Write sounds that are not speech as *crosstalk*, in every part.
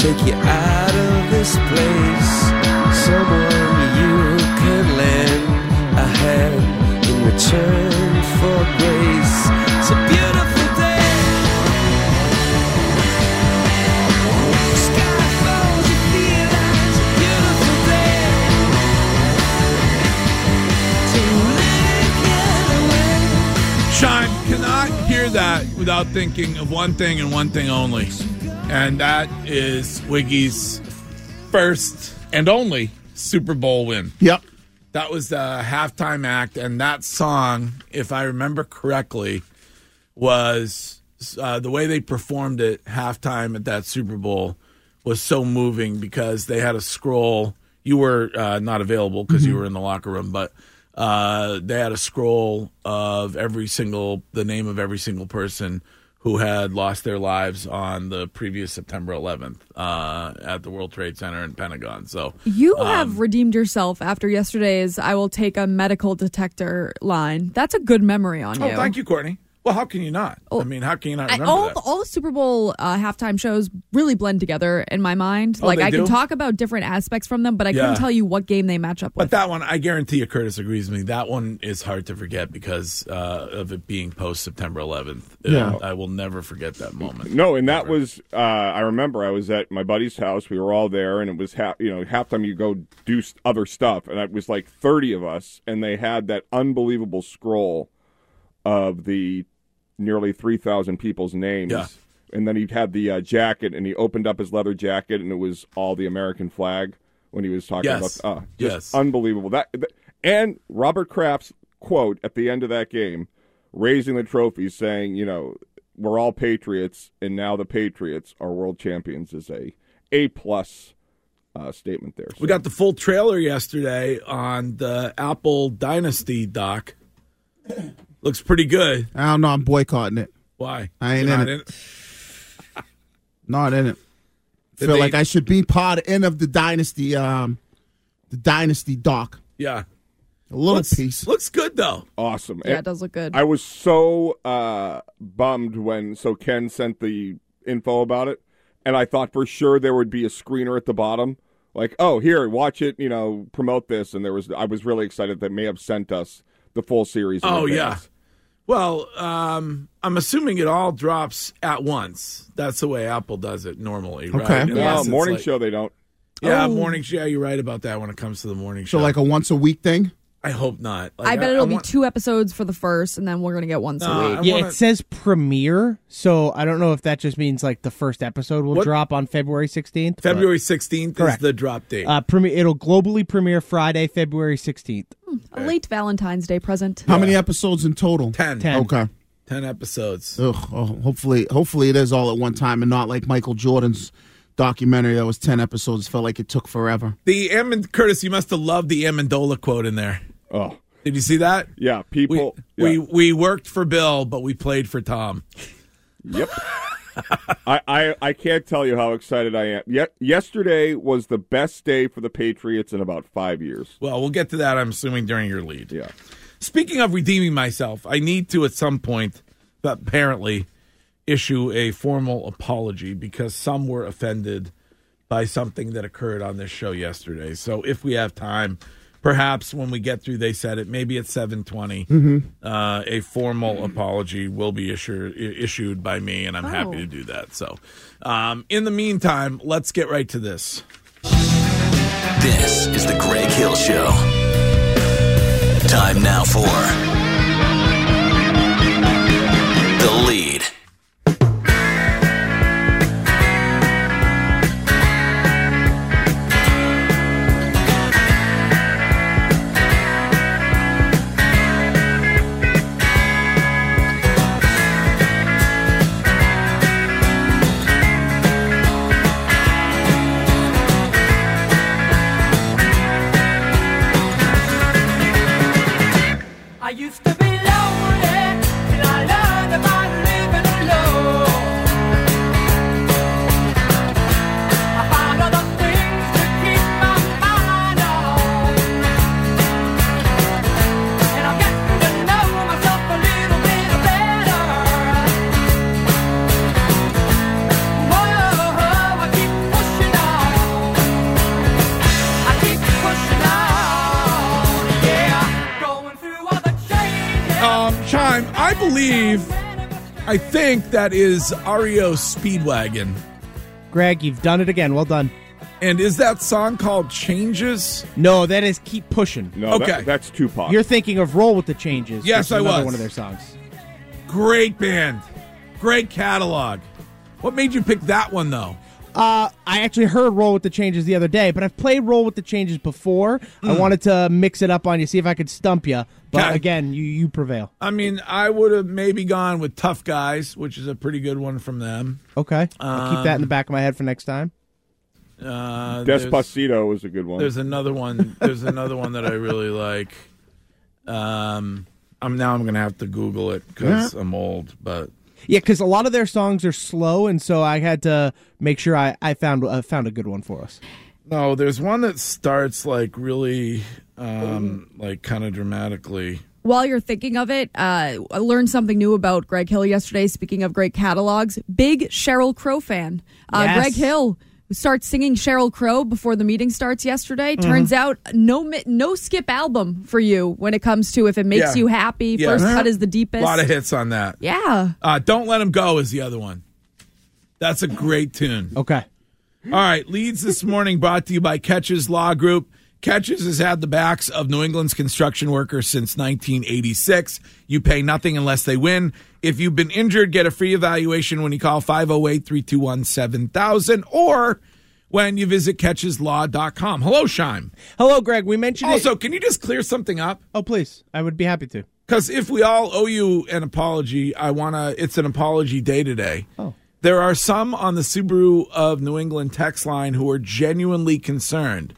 Take you out of this place. Someone you can lend a hand in return for grace. It's a beautiful day. Sky falls, you feel that beautiful day. To live getaway. Sean cannot hear that without thinking of one thing and one thing only. And that is Wiggy's first and only Super Bowl win. Yep. That was the halftime act, and that song, if I remember correctly, was uh, the way they performed it halftime at that Super Bowl was so moving because they had a scroll. You were uh, not available because you were in the locker room, but uh, they had a scroll of every single the name of every single person who had lost their lives on the previous September 11th uh, at the World Trade Center and Pentagon. So You have redeemed yourself after yesterday's I will take a medical detector line. That's a good memory on Oh, you. thank you, Courtney. Well, how can you not? Oh, I mean, how can you not I- remember all, that? all the Super Bowl uh, halftime shows really blend together in my mind. Oh, like they I can talk about different aspects from them, but I Yeah. couldn't tell you what game they match up with. But that one, I guarantee you, Curtis agrees with me. That one is hard to forget because uh, of it being post September 11th. Uh, Yeah. I will never forget that moment. No, and that was uh, I remember I was at my buddy's house. We were all there, and it was half you know halftime you go do other stuff, and it was like thirty of us, and they had that unbelievable scroll of the nearly three thousand people's names. Yeah. And then he had the uh, jacket, and he opened up his leather jacket, and it was all the American flag when he was talking Yes. about. Uh, just Yes. unbelievable. That, that and Robert Kraft's quote at the end of that game, raising the trophy, saying, "You know, we're all patriots, and now the Patriots are world champions," is a a plus uh, statement there. We got the full trailer yesterday on the Apple Dynasty doc. Looks pretty good. I don't know. I'm boycotting it. Why? I ain't You're in not it. *laughs* Not in it. Did Feel they- like I should be part in of the dynasty. Um, the dynasty doc. Yeah. A little Looks, piece. looks good, though. awesome. yeah, And it does look good. I was so uh, bummed when so Ken sent the info about it, and I thought for sure there would be a screener at the bottom, like, "Oh, here, watch it," you know, promote this. And there was, I was really excited they may have sent us the full series. in Oh, yeah. Well, um, I'm assuming it all drops at once. That's the way Apple does it normally, right? Okay. Unless Well, morning like- show they don't. Yeah, Oh. morning show. You're right about that when it comes to the morning show. So like a once a week thing. I hope not. Like, I bet it'll be want- two episodes for the first, and then we're gonna get once No, a week. I Yeah, wanna- it says premiere, so I don't know if that just means like the first episode will What- drop on February 16th. February 16th is Correct. the drop date. Uh, premiere, it'll globally premiere Friday, February 16th. A late Valentine's Day present. How many episodes in total? 10. 10. Okay. 10 episodes. Ugh, oh, hopefully, hopefully it is all at one time and not like Michael Jordan's documentary that was ten episodes. Felt like it took forever. The Amond Curtis, you must have loved the Amendola quote in there. Oh, Did you see that? yeah. People. we yeah. we worked for Bill, but we played for Tom. Yep. I, I I can't tell you how excited I am. Yet yesterday was the best day for the Patriots in about five years. Well, we'll get to that. I'm assuming during your lead. Yeah. Speaking of redeeming myself, I need to at some point, apparently, issue a formal apology because some were offended by something that occurred on this show yesterday. So if we have time, perhaps when we get through, they said it. Maybe at seven uh, a formal apology will be issued issued by me, and I'm happy to do that. So, um, in the meantime, let's get right to this. This is the Greg Hill Show. Time now for the lead. Shime, I believe, I think that is REO Speedwagon. Greg, you've done it again. Well done. And is that song called Changes? No, that is Keep Pushing. No, that- Okay. that's Tupac. You're thinking of Roll with the Changes. Yes, I was. one of their songs. Great band. Great catalog. What made you pick that one, though? Uh, I actually heard Roll with the Changes the other day, but I've played Roll with the Changes before. I wanted to mix it up on you, see if I could stump you. But Hmm. Again, you you prevail. I mean, I would have maybe gone with Tough Guys, which is a pretty good one from them. Okay, I'll keep that Um, in the back of my head for next time. Uh, Despacito was a good one. There's another one. There's another one that I really *laughs* like. Um, I'm now I'm gonna have to Google it because I'm old. But Yeah, because a lot of their songs are slow, and so I had to make sure I, I found uh, found a good one for us. no, there's one that starts like really, um, like kind of dramatically. While you're thinking of it, uh, I learned something new about Greg Hill yesterday. Speaking of great catalogs, big Sheryl Crow fan. Uh, Yes. Greg Hill starts singing Sheryl Crow before the meeting starts yesterday. Mm-hmm. Turns out no no skip album for you when it comes to if it makes Yeah. you happy. Yeah. First cut is the deepest. A lot of hits on that. Yeah. Uh, Don't let him go is the other one. That's a great tune. Okay. All right, leads this morning brought to you by Keches Law Group. Keches has had the backs of New England's construction workers since 1986. You pay nothing unless they win. If you've been injured, get a free evaluation when you call 508 321 7000 or when you visit kecheslaw.com. Hello, Shime. Hello, Greg. We mentioned Also, It. can you just clear something up? Oh, please. I would be happy to. Because if we all owe you an apology, I want to, it's an apology day today. Oh. There are some on the Subaru of New England text line who are genuinely concerned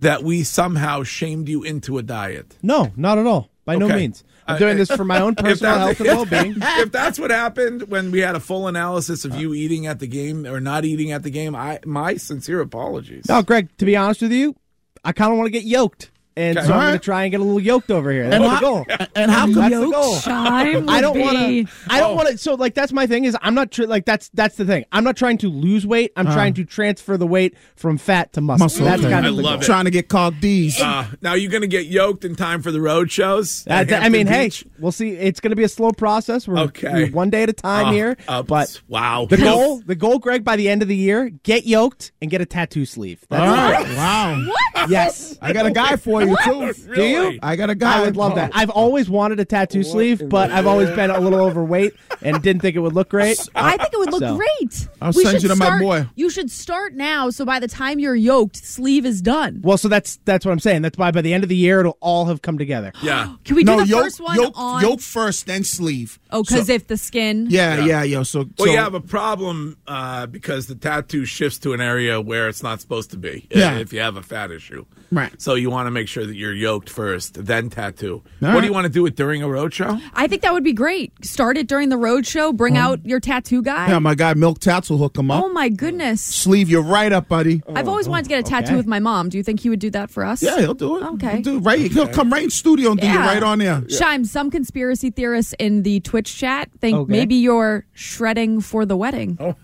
that we somehow shamed you into a diet. No, not at all. By no means. I'm Uh, doing this for my *laughs* own personal health and *laughs* well-being. if that's what happened when we had a full analysis of you eating at the game or not eating at the game, I my sincere apologies. No, Greg. To be honest with you, I kind of want to get yoked, and Okay. so I'm going to try and get a little yoked over here. That's And the how- goal. And how come That's the goal. Shime *laughs* I don't want to. I don't want to. So like that's my thing is I'm not tr- like that's that's the thing. I'm not trying to lose weight. I'm trying to transfer the weight from fat to muscle. muscle? That's okay. kind I of the love goal. it. Trying to get called D's. Uh, now you're going to get yoked in time for the road shows. Uh, th- I mean, Hampton hey, we'll see. It's going to be a slow process. We're, Okay. we're one day at a time Uh, here. uh, but wow, the goal, the goal, Greg, by the end of the year, get yoked and get a tattoo sleeve. All That's right. Wow. Yes. I got a guy for you too. *laughs* Do you? I got a guy. I would love that. I've always wanted a tattoo sleeve, but I've always been a little overweight and didn't think it would look great. *laughs* I think it would look So. great. I'll We send should you to my start- boy. You should start now, so by the time you're yoked, sleeve is done. Well, so that's that's what I'm saying. That's why by the end of the year, it'll all have come together. Yeah. *gasps* Can we do no, the yoke, first one yoke, on? yoke first, then sleeve. oh, because So- if the skin. yeah, Yeah. yeah, yo. So, Well, so you have a problem uh, because the tattoo shifts to an area where it's not supposed to be. Yeah. If you have a fat issue, Right. So you want to make sure that you're yoked first, then tattoo. what right. do you want to do it during a road show? I think that would be great. Start it during the road show. Bring out your tattoo guy. yeah, my guy Milk Tats will hook him up. oh my goodness! Sleeve you right up, buddy. I've always wanted to get a tattoo okay. with my mom. Do you think he would do that for us? Yeah, he'll do it. Okay. He'll, do it right. He'll come right in studio and do Yeah. it right on there. Shime, some conspiracy theorists in the Twitch chat think Okay. maybe you're shredding for the wedding. *laughs*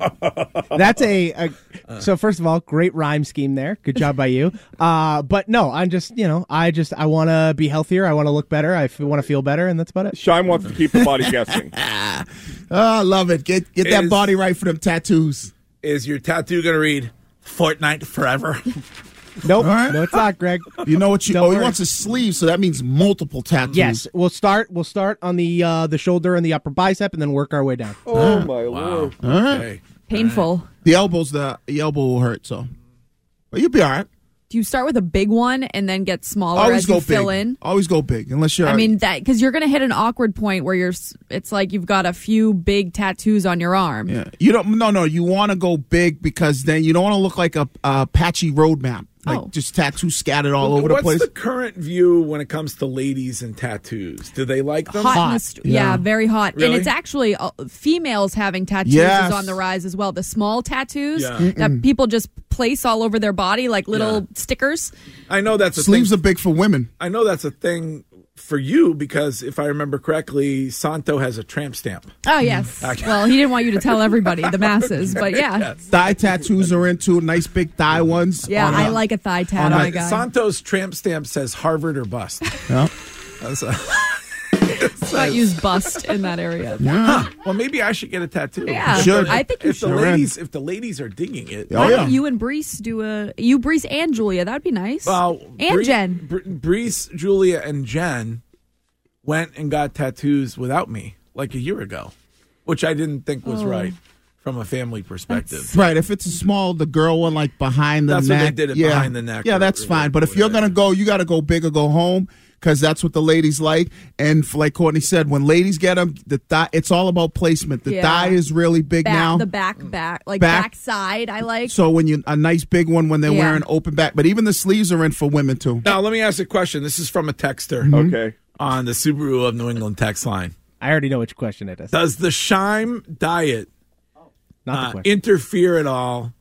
That's a, a so first of all, great rhyme scheme there. Good job by you. Uh, but no, I'm just you know I just I want to be healthier. I want to look better. I want to feel better, and that's about it. Shime wants to keep the body guessing. Oh, *laughs* I love it. Get get that Is- body right for them tattoos. Is your tattoo going to read Fortnite forever? *laughs* Nope. All right. No, it's not, Greg. You know what you? Don't oh, he worry. wants a sleeve, so that means multiple tattoos. Yes, we'll start. We'll start on the uh, the shoulder and the upper bicep, and then work our way down. Oh my lord! All right. Okay. Painful. The elbows, the, the elbow will hurt. So, but you'll be all right. Do you start with a big one and then get smaller Always as you go fill big. in? Always go big, unless you're. I mean that because you're gonna hit an awkward point where you're. It's like you've got a few big tattoos on your arm. Yeah, you don't. No, no, you want to go big because then you don't want to look like a, a patchy road map, like Oh. just tattoos scattered all over What's the place. What's the current view when it comes to ladies and tattoos? Do they like them? Hot, Hot. the st- yeah. Yeah. very hot, Really? and it's actually uh, females having tattoos Yes. is on the rise as well. The small tattoos Yeah. that people just place all over their body like little Yeah. stickers. I know that's a Sleeves thing. are big for women. I know that's a thing for you because if I remember correctly, Santo has a tramp stamp. Oh yes. *laughs* well, he didn't want you to tell everybody, the *laughs* masses, but yeah, Thigh tattoos are into nice big thigh ones. yeah, on I like a thigh tattoo. on Uh, a guy. Santo's tramp stamp says Harvard or bust. Yeah. That's a- Not use bust in that area. Yeah. well, maybe I should get a tattoo. Yeah, Should. I think you If the should. ladies, if the ladies are digging it, Oh Why yeah. don't you and Brees do a you Brees and Julia? That'd be nice. Well, and Bree- Jen. Br- Brees, Julia, and Jen went and got tattoos without me like a year ago, which I didn't think was Oh. right from a family perspective. Right, if it's a small, the girl one like behind the That's what neck. they did it yeah. behind the neck Yeah, or- that's or fine. But if you're whatever. gonna go, you got to go big or go home because that's what the ladies like. And f- like Courtney said, when ladies get them, the thigh, it's all about placement. The Yeah. thigh is really big back, now. the back, back, like Back. back, side. I like. so when you a nice big one when they're Yeah. wearing open back, but even the sleeves are in for women too. Now, let me ask a question. This is from a texter Okay. on the Subaru of New England text line. I already know which question it is. Does the Shime diet Not uh, question. interfere at all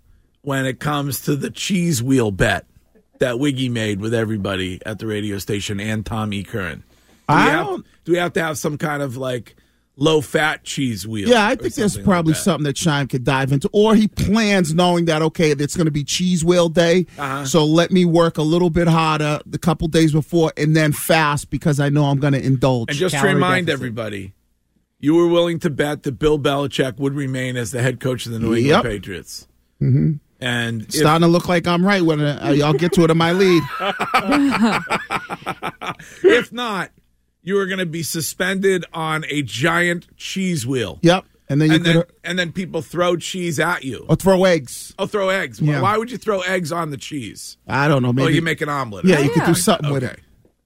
when it comes to the cheese wheel bet that Wiggy made with everybody at the radio station and Tom E. Curran? Do we, I have, don't- do we have to have some kind of like low fat cheese wheel? Yeah, I think there's something like probably that? something that Shime could dive into, or he plans knowing that okay, it's going to be cheese wheel day, Uh-huh. so let me work a little bit harder the couple days before, and then fast because I know I'm going to indulge. And just to remind deficit. everybody, you were willing to bet that Bill Belichick would remain as the head coach of the New England Yep. Patriots. Mm-hmm. And if, starting to look like I'm right when uh, I'll get to it in my lead. *laughs* if not, you are going to be suspended on a giant cheese wheel. Yep, and then you and could then, and then people throw cheese at you. or throw eggs. Oh, throw eggs. Why- Yeah. Why would you throw eggs on the cheese? I don't know. Oh, Maybe you make an omelet. yeah, you could do something with it.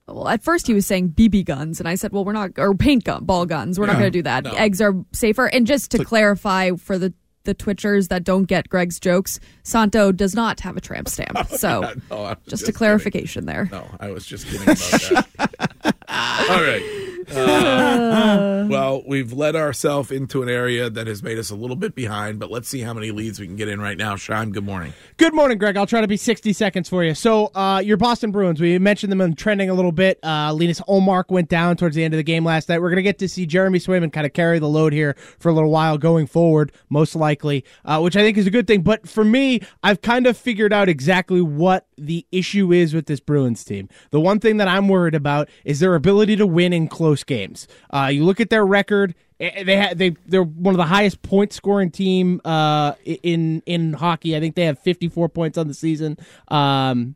Well, at first he was saying BB guns, and I said, "Well, we're not, or paint gun, ball guns. We're not going to do that. No. Eggs are safer." And just to clarify for the the Twitchers that don't get Greg's jokes, Santo does not have a tramp stamp. *laughs* Oh so, No, was just, a kidding. clarification there. No, I was just kidding about that. *laughs* *laughs* All right. Uh, *laughs* well, we've led ourselves into an area that has made us a little bit behind, but let's see how many leads we can get in right now. Shime, good morning. Good morning, Greg. I'll try to be 60 seconds for you. So, uh, your Boston Bruins, we mentioned them in trending a little bit. Uh, Linus Ullmark went down towards the end of the game last night. We're going to get to see Jeremy Swayman kind of carry the load here for a little while going forward, most likely, uh, which I think is a good thing. But for me, I've kind of figured out exactly what the issue is with this Bruins team. The one thing that I'm worried about is their ability to win in close games. Uh, you look at their record. eh, They ha- they they're one of the highest point scoring team uh, in in hockey. I think they have 54 points on the season. Um,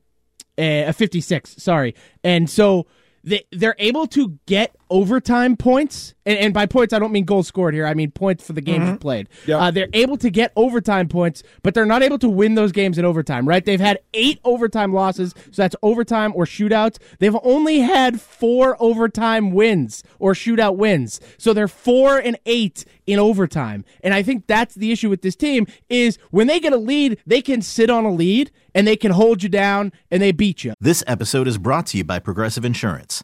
uh, 56, sorry. And so they they're able to get overtime points, and, and by points I don't mean goals scored here. I mean points for the games played. Yep. Uh, they're able to get overtime points, but they're not able to win those games in overtime. Right? They've had eight overtime losses, so that's overtime or shootouts. They've only had four overtime wins or shootout wins, so they're four and eight in overtime. And I think that's the issue with this team is when they get a lead, they can sit on a lead and they can hold you down and they beat you. This episode is brought to you by Progressive Insurance.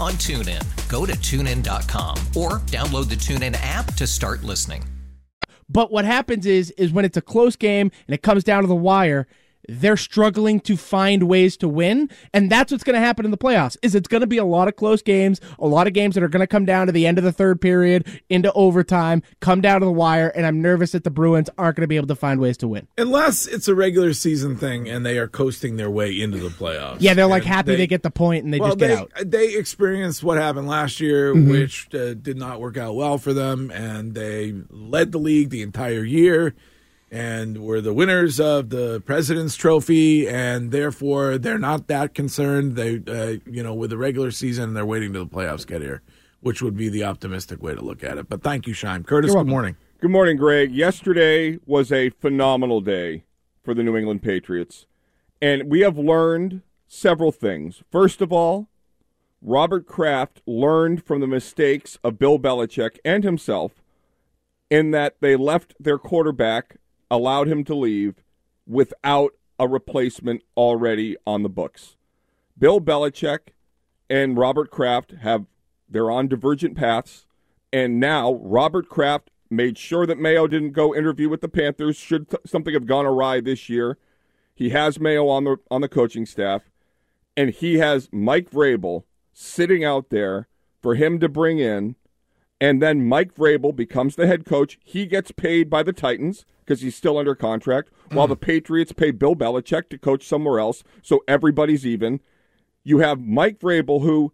on TuneIn. Go to tunein.com or download the TuneIn app to start listening. But what happens is is when it's a close game and it comes down to the wire, they're struggling to find ways to win, and that's what's going to happen in the playoffs. Is it's going to be a lot of close games, a lot of games that are going to come down to the end of the third period into overtime, come down to the wire, and I'm nervous that the Bruins aren't going to be able to find ways to win. Unless it's a regular season thing and they are coasting their way into the playoffs. Yeah, they're like happy they, get the point and they well, just get they, out. They experienced what happened last year, Mhm. which uh, did not work out well for them, and they led the league the entire year and were the winners of the President's Trophy, and therefore they're not that concerned. They, uh, you know, with the regular season, they're waiting till the playoffs get here, which would be the optimistic way to look at it. But thank you, Shime. Curtis, good morning. Good morning, Greg. Yesterday was a phenomenal day for the New England Patriots. And we have learned several things. First of all, Robert Kraft learned from the mistakes of Bill Belichick and himself in that they left their quarterback, allowed him to leave without a replacement already on the books. Bill Belichick and Robert Kraft have they're on divergent paths, and now Robert Kraft made sure that Mayo didn't go interview with the Panthers should th- something have gone awry this year. He has Mayo on the on the coaching staff, and he has Mike Vrabel sitting out there for him to bring in, and then Mike Vrabel becomes the head coach. He gets paid by the Titans because he's still under contract, while the mm. Patriots pay Bill Belichick to coach somewhere else, so everybody's even. You have Mike Vrabel who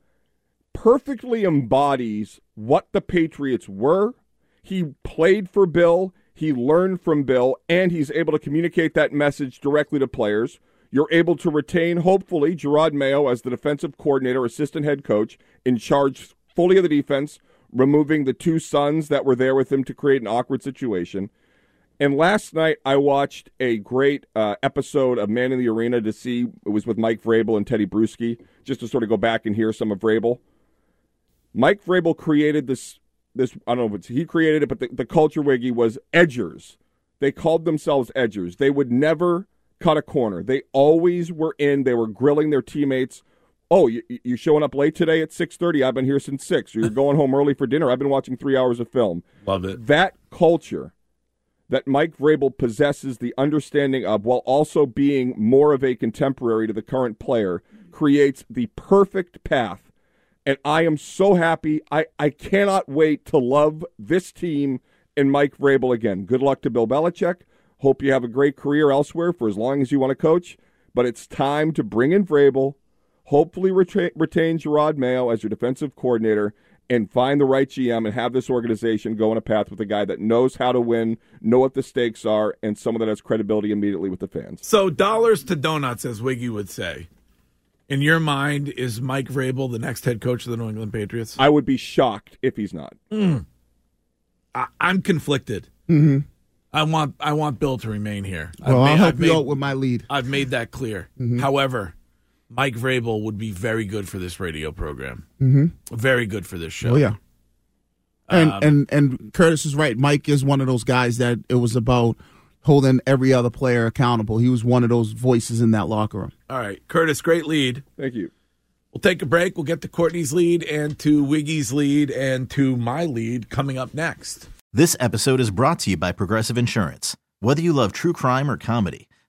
perfectly embodies what the Patriots were. He played for Bill, he learned from Bill, and he's able to communicate that message directly to players. You're able to retain, hopefully, Jerod Mayo as the defensive coordinator, assistant head coach, in charge fully of the defense, removing the two sons that were there with him to create an awkward situation. And last night, I watched a great uh, episode of Man in the Arena to see it was with Mike Vrabel and Teddy Bruschi, just to sort of go back and hear some of Vrabel. Mike Vrabel created this. This I don't know if it's, he created it, but the, the culture wiggy was edgers. They called themselves edgers. They would never cut a corner. They always were in. They were grilling their teammates. Oh, you, you showing up late today at six thirty? I've been here since six. You're going home early for dinner. I've been watching three hours of film. Love it. That culture that Mike Vrabel possesses the understanding of while also being more of a contemporary to the current player creates the perfect path. And I am so happy. I, I cannot wait to love this team and Mike Vrabel again. Good luck to Bill Belichick. Hope you have a great career elsewhere for as long as you want to coach. But it's time to bring in Vrabel, hopefully retain, retain Jerod Mayo as your defensive coordinator, and find the right GM and have this organization go on a path with a guy that knows how to win, know what the stakes are, and someone that has credibility immediately with the fans. So dollars to donuts, as Wiggy would say. In your mind, is Mike Vrabel the next head coach of the New England Patriots? I would be shocked if he's not. Mm. I, I'm conflicted. Mm-hmm. I want I want Bill to remain here. Well, I'll made- help you made- out with my lead. I've made that clear. Mhm. However, Mike Vrabel would be very good for this radio program. Mm-hmm. Very good for this show. Oh yeah. And Um, and and Curtis is right. Mike is one of those guys that it was about holding every other player accountable. He was one of those voices in that locker room. All right, Curtis, great lead. Thank you. We'll take a break. We'll get to Courtney's lead and to Wiggy's lead and to my lead coming up next. This episode is brought to you by Progressive Insurance. Whether you love true crime or comedy,